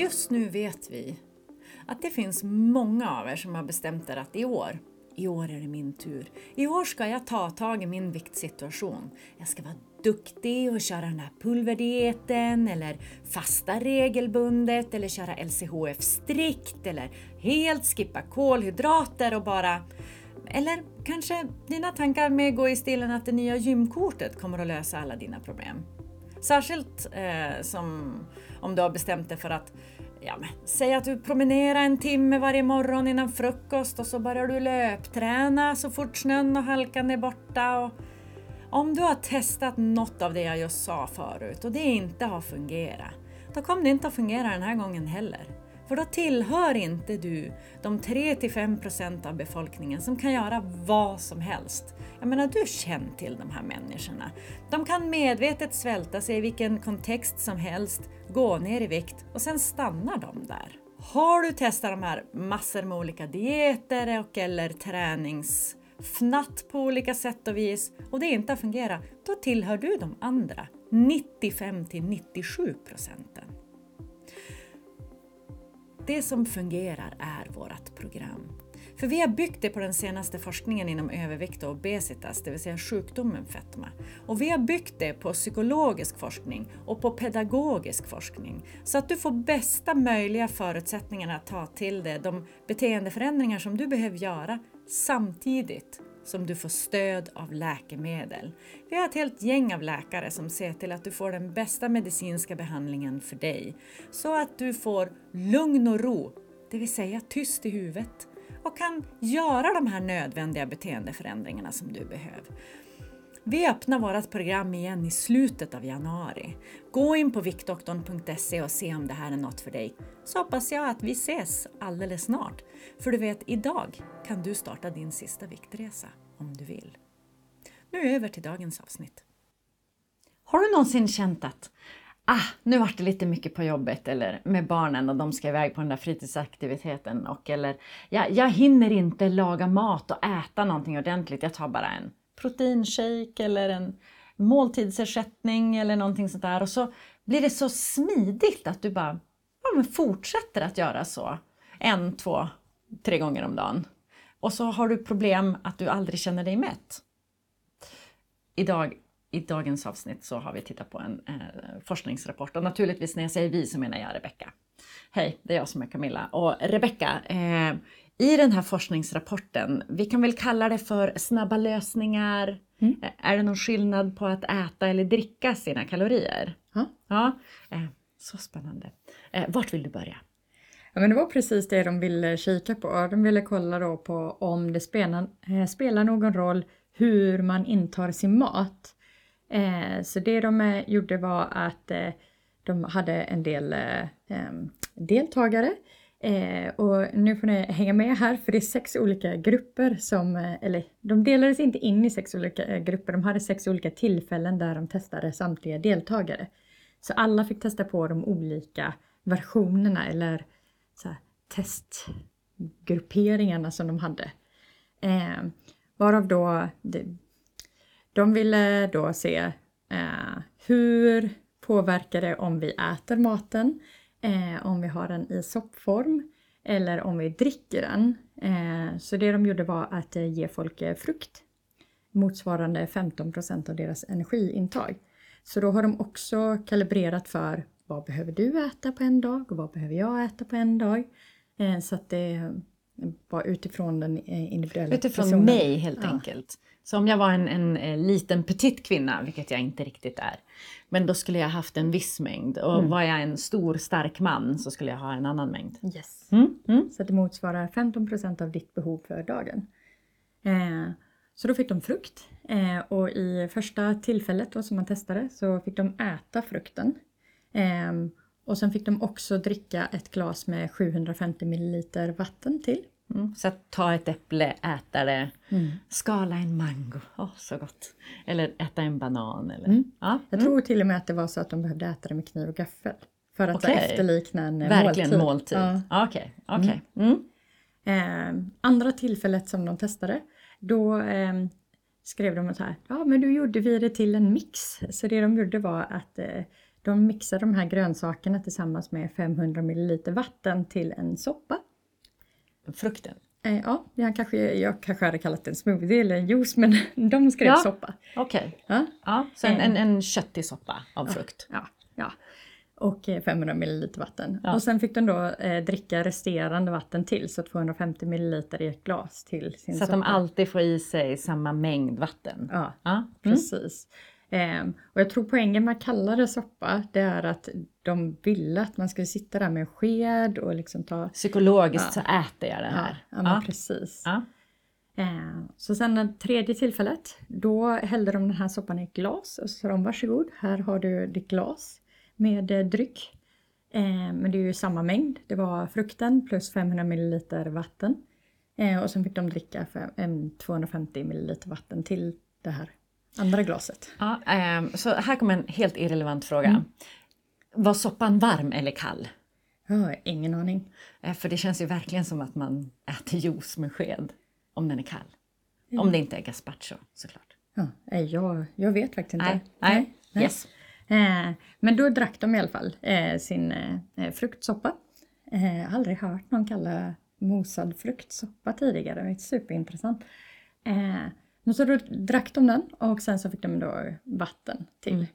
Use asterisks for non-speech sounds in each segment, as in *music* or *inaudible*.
Just nu vet vi att det finns många av er som har bestämt er att i år, i år är det min tur. I år ska jag ta tag i min viktsituation. Jag ska vara duktig och köra den här pulverdieten eller fasta regelbundet eller köra LCHF strikt eller helt skippa kolhydrater och bara eller kanske dina tankar med gå i stilen att det nya gymkortet kommer att lösa alla dina problem. Särskilt eh, som om du har bestämt dig för att ja, men, säg att du promenerar en timme varje morgon innan frukost och så börjar du löpträna så fort snön och halkan är borta. Och om du har testat något av det jag just sa förut och det inte har fungerat, då kommer det inte att fungera den här gången heller. För då tillhör inte du de 3-5 procent av befolkningen som kan göra vad som helst. Jag menar, du känner till de här människorna. De kan medvetet svälta sig i vilken kontext som helst, gå ner i vikt och sen stannar de där. Har du testat de här massor med olika dieter och eller träningsfnatt på olika sätt och vis och det inte har fungerat, då tillhör du de andra 95 97 procenten. Det som fungerar är vårt program. För vi har byggt det på den senaste forskningen inom övervikt och obesitas, det vill säga sjukdomen fetma. Och vi har byggt det på psykologisk forskning och på pedagogisk forskning. Så att du får bästa möjliga förutsättningar att ta till dig de beteendeförändringar som du behöver göra samtidigt som du får stöd av läkemedel. Vi har ett helt gäng av läkare som ser till att du får den bästa medicinska behandlingen för dig. Så att du får lugn och ro, det vill säga tyst i huvudet och kan göra de här nödvändiga beteendeförändringarna som du behöver. Vi öppnar vårt program igen i slutet av januari. Gå in på viktdoktorn.se och se om det här är något för dig. Så hoppas jag att vi ses alldeles snart. För du vet, idag kan du starta din sista viktresa om du vill. Nu över till dagens avsnitt. Har du någonsin känt att ah, nu vart det lite mycket på jobbet eller med barnen och de ska iväg på den där fritidsaktiviteten och eller ja, jag hinner inte laga mat och äta någonting ordentligt, jag tar bara en proteinshake eller en måltidsersättning eller någonting sånt där och så blir det så smidigt att du bara ja, men fortsätter att göra så en, två, tre gånger om dagen. Och så har du problem att du aldrig känner dig mätt. Idag i dagens avsnitt så har vi tittat på en eh, forskningsrapport och naturligtvis när jag säger vi så menar jag Rebecka. Hej, det är jag som är Camilla och Rebecka, eh, i den här forskningsrapporten, vi kan väl kalla det för snabba lösningar. Mm. Är det någon skillnad på att äta eller dricka sina kalorier? Ja. ja så spännande. Vart vill du börja? Ja, men det var precis det de ville kika på. De ville kolla då på om det spelar, eh, spelar någon roll hur man intar sin mat. Eh, så det de eh, gjorde var att de hade en del deltagare Eh, och nu får ni hänga med här för det är sex olika grupper som, eh, eller de delades inte in i sex olika eh, grupper, de hade sex olika tillfällen där de testade samtliga deltagare. Så alla fick testa på de olika versionerna eller så här, testgrupperingarna som de hade. Eh, varav då de, de ville då se eh, hur påverkar det om vi äter maten, eh, om vi har den i soppform eller om vi dricker den. Eh, så det de gjorde var att eh, ge folk eh, frukt motsvarande 15% av deras energiintag. Så då har de också kalibrerat för vad behöver du äta på en dag och vad behöver jag äta på en dag. Eh, så att det var utifrån den individuella Utifrån personen. mig helt ja. enkelt. Så om jag var en, en, en, liten petit kvinna, vilket jag inte riktigt är, men då skulle jag haft en viss mängd. Och mm. var jag en stor stark man så skulle jag ha en annan mängd. Yes. Mm. Mm. Så det motsvarar 15% av ditt behov för dagen. Eh, så då fick de frukt eh, och i första tillfället då som man testade så fick de äta frukten. Eh, och sen fick de också dricka ett glas med 750 ml vatten till. Mm. Så att ta ett äpple, äta det, mm. skala en mango, oh, så gott. Eller äta en banan. Eller, mm. ja. Jag tror till och med att det var så att de behövde äta det med kniv och gaffel. För att okay. efterlikna en Verkligen måltid. måltid. Ja. Okej, okay. okay. Mm. Eh, andra tillfället som de testade, då eh, skrev de så här, ja men då gjorde vi det till en mix. Så det de gjorde var att eh, de mixar de här grönsakerna tillsammans med 500 ml vatten till en soppa. Frukten? Eh, ja, jag kanske, jag kanske hade kallat det en smoothie eller en juice men *laughs* de skrev Ja. soppa. Okej. Ja, Ja, Eh. så en, en, en köttig soppa av frukt. ja, ja. Och eh, 500 ml vatten. Ja. Och sen fick de då eh, dricka resterande vatten till, så 250 ml i ett glas till sin Så att soppa. de alltid får i sig samma mängd vatten. Ja, Ja. Mm. Precis. Ehm, och jag tror poängen med att kalla det soppa, det är att de ville att man skulle sitta där med en sked och liksom ta... Psykologiskt så äter jag det Ja, här. ja, precis. Ja. Ehm, så sen det tredje tillfället, då hällde de den här soppan i ett glas och så sa de varsågod, här har du ditt glas med eh, dryck. Ehm, men det är ju samma mängd, det var frukten plus 500 ml vatten. Och sen fick de dricka för, em, 250 ml vatten till det här andra glaset. Ja, ehm, så här kommer en helt irrelevant fråga. Mm. Var soppan varm eller kall? Har ingen aning. Eh, För det känns ju verkligen som att man äter juice med sked om den är kall. Om det inte är gazpacho såklart. Ja, jag, jag vet faktiskt inte. Nej, nej. nej. Yes. Eh, men då drack de i alla fall eh, sin eh, fruktsoppa. Jag har aldrig hört någon kalla mosad fruktsoppa tidigare, det är superintressant. Men så då drack de den och sen så fick de då vatten till.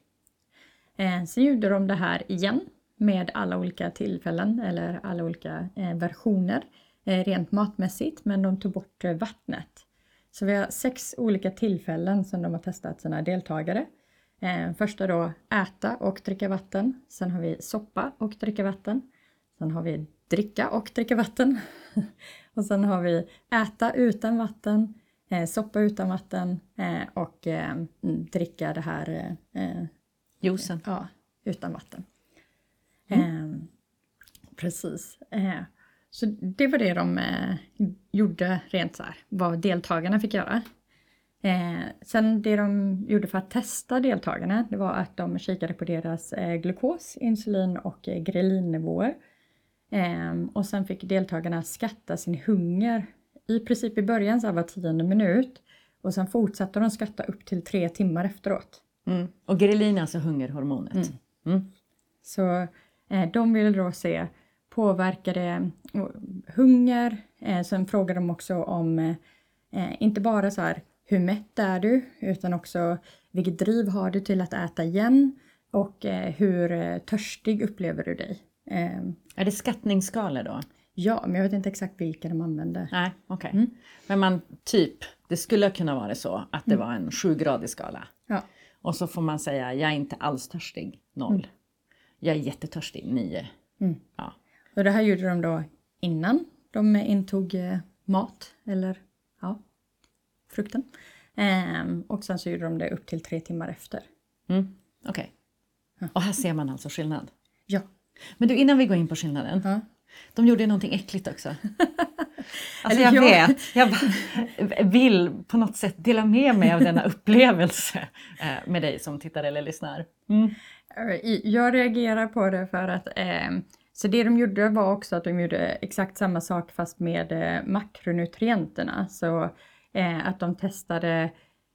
Eh, sen gjorde de det här igen med alla olika tillfällen eller alla olika eh, versioner eh, rent matmässigt men de tog bort vattnet. Så vi har sex olika tillfällen som de har testat sina deltagare. Första då äta och dricka vatten. Sen har vi soppa och dricka vatten. Sen har vi dricka och dricka vatten. *laughs* och sen har vi äta utan vatten, soppa utan vatten eh, och eh, mm, dricka det här eh, eh, Juicen. ja, utan vatten. Mm. Eh, precis. Eh, så det var det de eh, gjorde rent så här, vad deltagarna fick göra. Eh, sen det de gjorde för att testa deltagarna, det var att de kikade på deras eh, glukos, insulin och eh, grelinnivåer. Eh, och sen fick deltagarna skatta sin hunger i princip i början så här var tionde minut. Och sen fortsatte de skatta upp till tre timmar efteråt. Mm. Och grelin är alltså hungerhormonet. Mm. Så eh, de ville då se, påverkar det eh, hunger? Eh, sen frågade de också om, eh, inte bara så här, hur mätt är du? Utan också, vilket driv har du till att äta igen? Och eh, hur eh, törstig upplever du dig? Eh, Är det skattningsskalor då? Ja, men jag vet inte exakt vilka de använde. Nej, okej. Mm. Men man typ, det skulle kunna vara så att det var en sjugradig skala. Ja. Och så får man säga, jag är inte alls törstig, noll. Jag är jättetörstig, nio. Mm. Ja. Och det här gjorde de då innan de intog eh, mat, eller ja, frukten. Ehm, och sen så gjorde de det upp till tre timmar efter. Mm. Okej. Och här ser man alltså skillnad. Ja. Men du, innan vi går in på skillnaden. Ja. De gjorde någonting äckligt också. *laughs* Alltså jag vet, jag vill på något sätt dela med mig av denna upplevelse eh, med dig som tittar eller lyssnar. Mm. Jag reagerar på det för att eh, så det de gjorde var också att de gjorde exakt samma sak fast med eh, makronutrienterna. Så eh, att de testade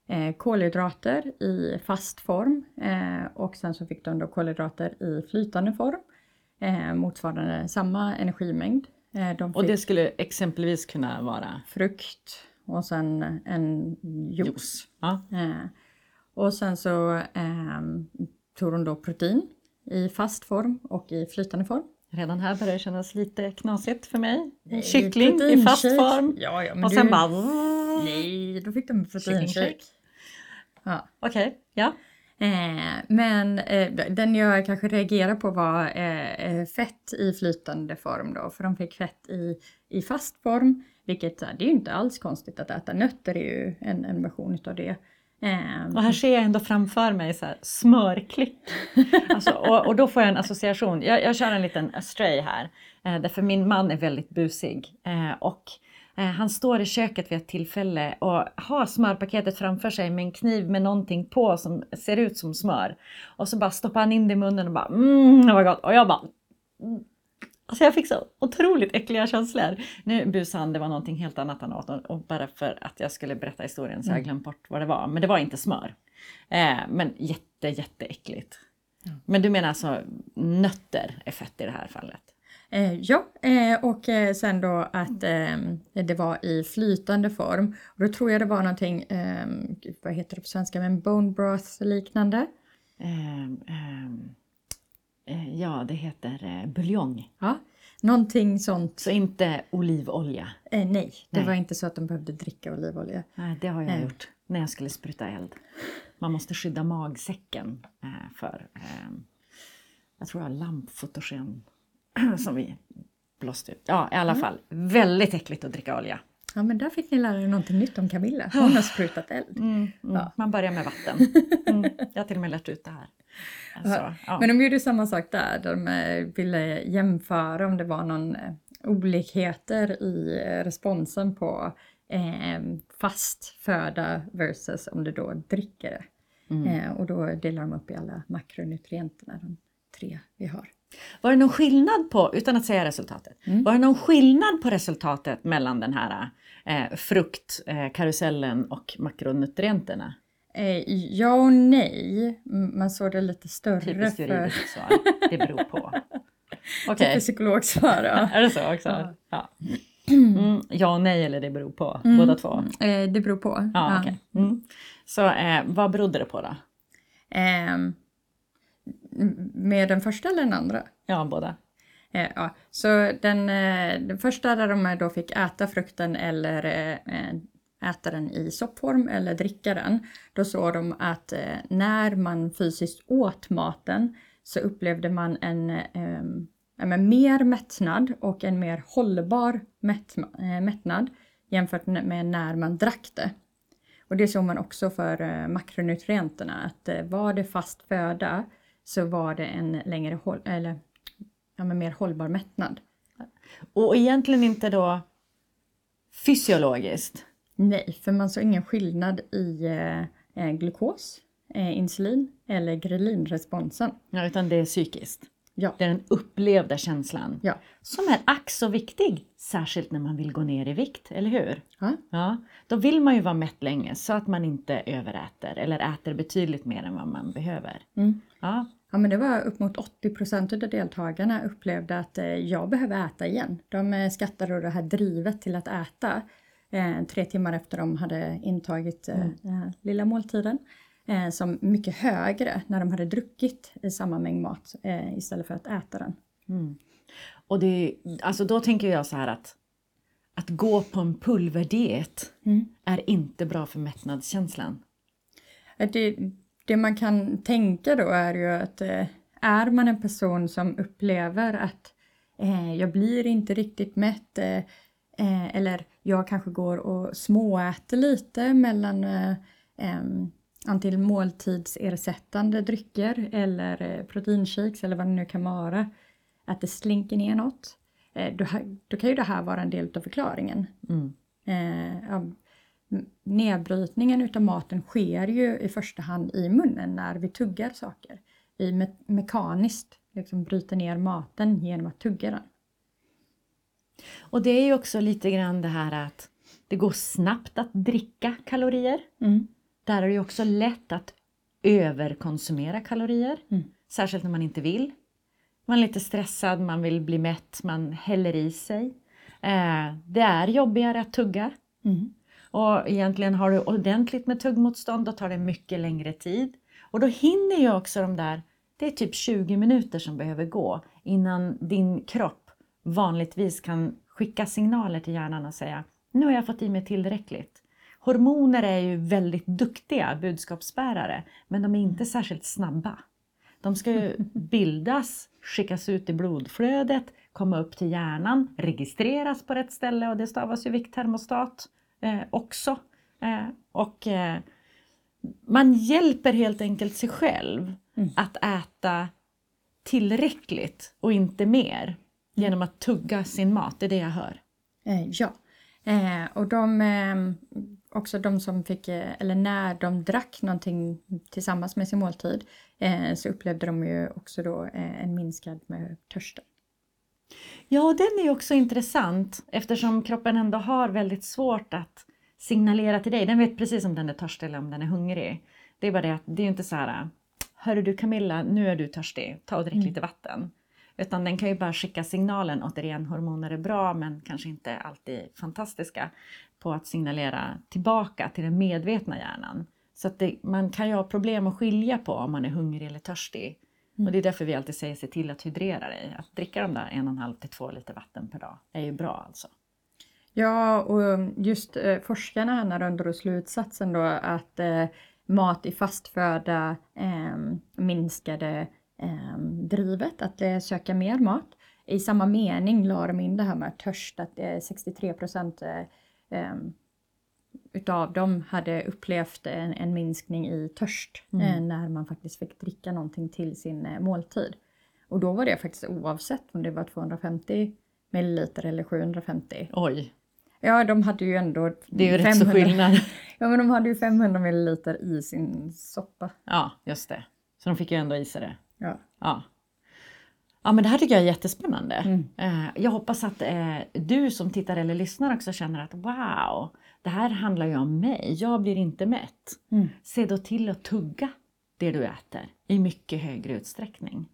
eh, kolhydrater i fast form eh, och sen så fick de då kolhydrater i flytande form. Eh, motsvarande samma energimängd. Eh, de Och det skulle exempelvis kunna vara frukt och sen en juice. juice. Ja. Eh, och sen så eh, tog de då protein i fast form och i flytande form. Redan här börjar det kännas lite knasigt för mig. Kyckling i fast form. Ja, ja, Och du... sen bara... Nej, då fick de proteinshake. Ja. Okej, ja. Eh, men eh, den jag kanske reagerar på var eh, eh, fett i flytande form då, för de fick fett i, i fast form, vilket det är ju inte alls konstigt att äta. Nötter är ju en, en version utav det. Eh, Och här ser jag ändå framför mig så här smörklick. *laughs* Alltså, och, och då får jag en association. Jag, jag kör en liten astray här. Därför min man är väldigt busig. Och han står i köket vid ett tillfälle och har smörpaketet framför sig med en kniv med någonting på som ser ut som smör. Och så bara stoppar han in det i munnen och bara mm, det var gott. Och jag bara mm. Alltså jag fick så otroligt äckliga känslor. Nu busade han, det var någonting helt annat han åt och, bara för att jag skulle berätta historien så har jag glömt bort vad det var. Men det var inte smör. Eh, men jätte, jätteäckligt. Men du menar alltså nötter är fett i det här fallet? Eh, ja, eh, och eh, sen då att eh, det var i flytande form. Och då tror jag det var någonting, eh, vad heter det på svenska, men bone broth liknande. Ehm, ehm, eh, ja, det heter eh, buljong. Ja, någonting sånt. Så inte olivolja. Eh, nej, det Nej. var inte så att de behövde dricka olivolja. Nej, det har jag gjort när jag skulle spruta eld. Man måste skydda magsäcken för, jag tror jag har lampfotogen *clears throat* som vi blåste ut. Ja, i alla fall. Väldigt äckligt att dricka olja. Ja, men där fick ni lära er någonting nytt om Camilla. Hon har sprutat eld. Mm, Ja. Man börjar med vatten. *laughs* Mm, jag har till och med lärt ut det här. Alltså, ja. Men de gjorde samma sak där. De eh, ville jämföra om det var någon eh, olikheter i eh, responsen på eh, fast föda versus om du då dricker det. Mm. Eh, och då delar de upp i alla makronutrienterna, de tre vi har. Var det någon skillnad på, utan att säga resultatet, Mm. var det någon skillnad på resultatet mellan den här eh, fruktkarusellen och makronutrienterna? Eh, ja och nej. Man såg det lite större Typiskt för... juridiskt svar. Det beror på. *laughs* Okej, Typiskt psykologsvar. Ja. *laughs* är det så också? Ja. Ja. Mm, ja och nej eller det beror på? Båda två? Eh, det beror på. Ja, okej. Mm. Så eh, vad berodde det på då? Ehm, m- med den första eller den andra? Ja, båda. Eh, ja. Så den, eh, den första där de då fick äta frukten eller eh, äta den i soppform eller dricka den. Då såg de att eh, när man fysiskt åt maten så upplevde man en eh, mer mättnad och en mer hållbar mättma- eh, mättnad jämfört med när man drack det. Och det såg man också för eh, makronutrienterna, att var det fast föda så var det en längre håll, eller, ja, men mer hållbar mättnad. Och egentligen inte då fysiologiskt. Nej, för man såg ingen skillnad i eh, eh, glukos, eh, insulin eller grelinresponsen. Ja, utan det är psykiskt. Ja. Det är den upplevda känslan. Ja. Som är ack så viktig, särskilt när man vill gå ner i vikt, eller hur? Ja. Ja, då vill man ju vara mätt länge så att man inte överäter eller äter betydligt mer än vad man behöver. Mm. Ja, Ja, men det var upp mot 80 procent av deltagarna upplevde att eh, jag behöver äta igen. De eh, skattade det här drivet till att äta eh, tre timmar efter de hade intagit eh, den här lilla måltiden som mycket högre när de hade druckit i samma mängd mat istället för att äta den. och det, alltså då tänker jag så här att att gå på en pulverdiet Mm. är inte bra för mättnadskänslan. Det, det man kan tänka då är ju att eh, är man en person som upplever att eh, jag blir inte riktigt mätt eh, eller jag kanske går och småäter lite mellan eh, antingen måltidsersättande drycker eller proteinshakes eller vad det nu kan vara, att det slinker ner något. Då, kan ju det här vara en del av förklaringen. Mm. Eh, nedbrytningen utav maten sker ju i första hand i munnen när vi tuggar saker. Vi me- mekaniskt liksom bryter ner maten genom att tugga den. Och det är ju också lite grann det här att det går snabbt att dricka kalorier. Där är det ju också lätt att överkonsumera kalorier. Mm. Särskilt när man inte vill. Man är lite stressad, man vill bli mätt, man häller i sig. Eh, det är jobbigare att tugga. Mm. Och egentligen har du ordentligt med tuggmotstånd, då tar det mycket längre tid. Och då hinner ju också de där, det är typ 20 minuter som behöver gå innan din kropp vanligtvis kan skicka signaler till hjärnan och säga nu har jag fått i mig tillräckligt. Hormoner är ju väldigt duktiga budskapsbärare men de är inte särskilt snabba. De ska ju *laughs* bildas, skickas ut i blodflödet, komma upp till hjärnan, registreras på rätt ställe och det stavas ju vikttermostat eh, också. Eh, och eh, man hjälper helt enkelt sig själv att äta tillräckligt och inte mer genom att tugga sin mat, det är det jag hör. Eh, ja, eh, och de, eh, också de som fick, eller när de drack någonting tillsammans med sin måltid så upplevde de ju också då en minskad med törsten. Ja, den är också intressant eftersom kroppen ändå har väldigt svårt att signalera till dig. Den vet precis om den är törstig eller om den är hungrig. Det är bara det att det är inte så här Hörru du Camilla, nu är du törstig, ta och drick Mm. lite vatten. Utan den kan ju bara skicka signalen, återigen hormoner är bra men kanske inte alltid fantastiska, på att signalera tillbaka till den medvetna hjärnan. Så att det, man kan ju ha problem att skilja på om man är hungrig eller törstig. Mm. Och det är därför vi alltid säger se till att hydrera dig. Att dricka de där en och en halv till två liter vatten per dag är ju bra alltså. Ja, och just eh, forskarna här när de drog slutsatsen då att eh, mat i fastföda eh, minskade eh, drivet att eh, söka mer mat. I samma mening la de in det här med törst, att eh, 63 procent eh, eh, utav dem hade upplevt en, en minskning i törst Mm. eh, när man faktiskt fick dricka någonting till sin eh, måltid. Och då var det faktiskt oavsett om det var 250 milliliter eller 750. Oj, Ja, de hade ju ändå det är ju rätt så skillnad. *laughs* Ja, men de hade ju 500 milliliter i sin soppa. Ja, just det. Så de fick ju ändå i sig det. Ja. Ja. Ja men det här tycker jag är jättespännande. Mm. Eh, jag hoppas att du som tittar eller lyssnar också känner att wow, det här handlar ju om mig. Jag blir inte mätt. Mm. Se då till att tugga det du äter i mycket högre utsträckning.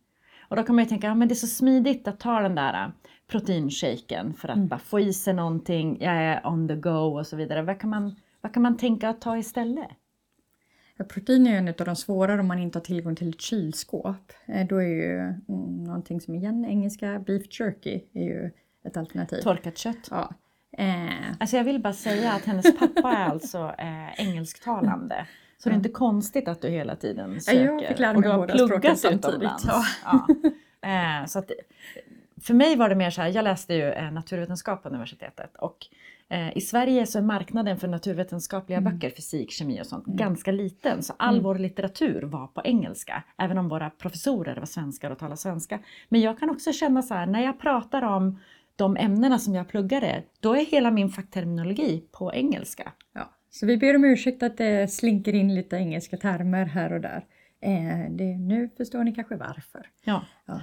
Och då kan man ju tänka, ja, men det är så smidigt att ta den där eh, proteinshaken för att Mm. bara få i sig någonting, jag är on the go och så vidare. Vad kan man, vad kan man tänka att ta istället? Ja, protein är ju en av de svårare om man inte har tillgång till ett kylskåp. Eh, Då är ju mm, någonting som igen engelska beef jerky är ju ett alternativ. Torkat kött. Ja. Eh, Alltså jag vill bara säga att hennes pappa är alltså eh, engelsktalande. Så det är inte konstigt att du hela tiden söker. jag fick lära mig båda språken samtidigt. utomlands. Ja. Ja. *laughs* Eh, så att, för mig var det mer så här, jag läste ju eh, naturvetenskap på universitetet och eh, i Sverige så är marknaden för naturvetenskapliga Mm. böcker, fysik, kemi och sånt ganska liten. Så all vår litteratur var på engelska, även om våra professorer var svenskar och talade svenska. Men jag kan också känna så här, när jag pratar om de ämnena som jag pluggade, då är hela min fackterminologi på engelska. ja. Så vi ber om ursäkt att det slinker in lite engelska termer här och där. Eh, det, nu förstår ni kanske varför. Ja. Ja.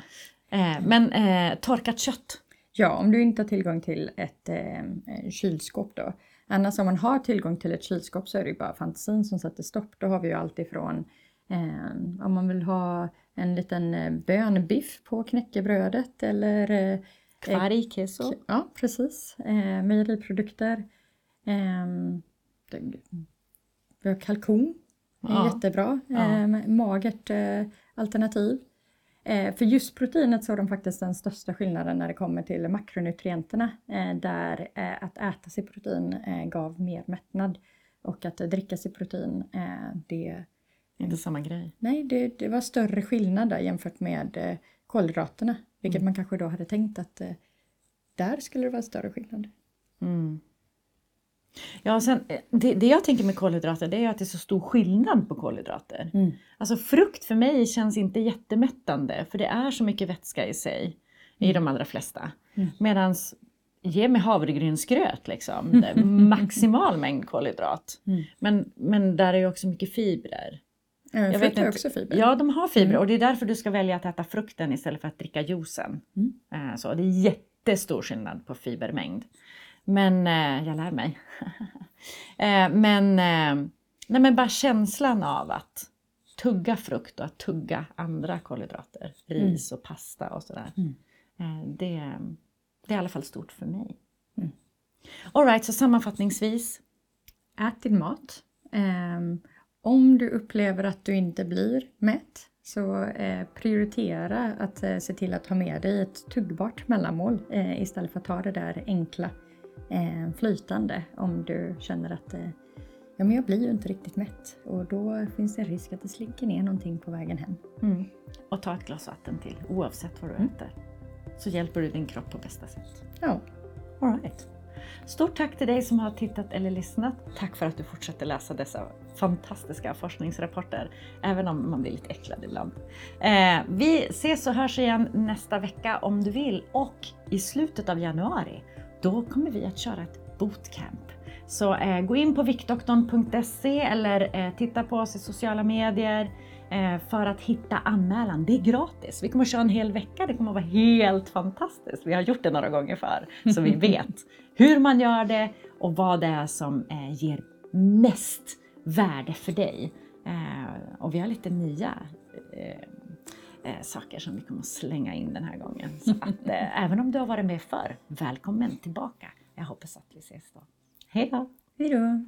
Eh, men eh, torkat kött. Ja, om du inte har tillgång till ett eh, kylskåp då. Annars om man har tillgång till ett kylskåp så är det ju bara fantasin som sätter stopp. Då har vi ju allt ifrån eh, om man vill ha en liten eh, bönbiff på knäckebrödet eller eh, Kvarg, keso. Ja, precis. Eh, mejeriprodukter. Eh, det- vi har kalkon. Ja. jättebra. Ja. Eh, magert eh, alternativ. Eh, för just proteinet så har de faktiskt den största skillnaden när det kommer till makronutrienterna. Eh, där att äta sig protein gav mer mättnad. Och att dricka sig protein, det, Inte samma grej. nej, det, det var större skillnad där jämfört med kolhydraterna. Vilket Mm. man kanske då hade tänkt att eh, där skulle det vara större skillnad. Mm. Ja, sen, eh, det, det jag tänker med kolhydrater det är att det är så stor skillnad på kolhydrater. Mm. Alltså frukt för mig känns inte jättemättande för det är så mycket vätska i sig i de allra flesta. Mm. Medans ge mig havregrynsgröt liksom, *laughs* maximal mängd kolhydrat. Mm. Men, men där är ju också mycket fibrer. Jag vet frukt har inte. också fiber. Ja, de har fibrer Mm. och det är därför du ska välja att äta frukten istället för att dricka juicen. Mm. Eh, Så det är jättestor skillnad på fibermängd. Men eh, jag lär mig. *laughs* Eh, men, nej, men bara känslan av att tugga frukt och att tugga andra kolhydrater, ris och pasta och sådär. Mm. Det, det är i alla fall stort för mig. Mm. Alright, så sammanfattningsvis. Ät din mat. Ehm, om du upplever att du inte blir mätt så eh, prioritera att eh, se till att ha med dig ett tuggbart mellanmål eh, istället för att ta det där enkla eh, flytande om du känner att eh, ja, men jag blir ju inte riktigt mätt och då finns det risk att det slinker ner någonting på vägen hem. Mm. Och ta ett glas vatten till oavsett vad du Mm. äter. Så hjälper du din kropp på bästa sätt. Ja, All right. Stort tack till dig som har tittat eller lyssnat. Tack för att du fortsätter läsa dessa fantastiska forskningsrapporter, även om man blir lite äcklad ibland. Eh, vi ses och hörs igen nästa vecka om du vill och i slutet av januari, då kommer vi att köra ett bootcamp. Så eh, gå in på viktdoktorn.se eller eh, titta på oss i sociala medier eh, för att hitta anmälan. Det är gratis. Vi kommer att köra en hel vecka. Det kommer att vara helt fantastiskt. Vi har gjort det några gånger för så vi *laughs* vet hur man gör det och vad det är som eh, ger mest värde för dig Eh, och vi har lite nya eh, eh, saker som vi kommer att slänga in den här gången. Så *laughs* att, eh, även om du har varit med förr, välkommen tillbaka. Jag hoppas att vi ses då. Hej då! Hej då!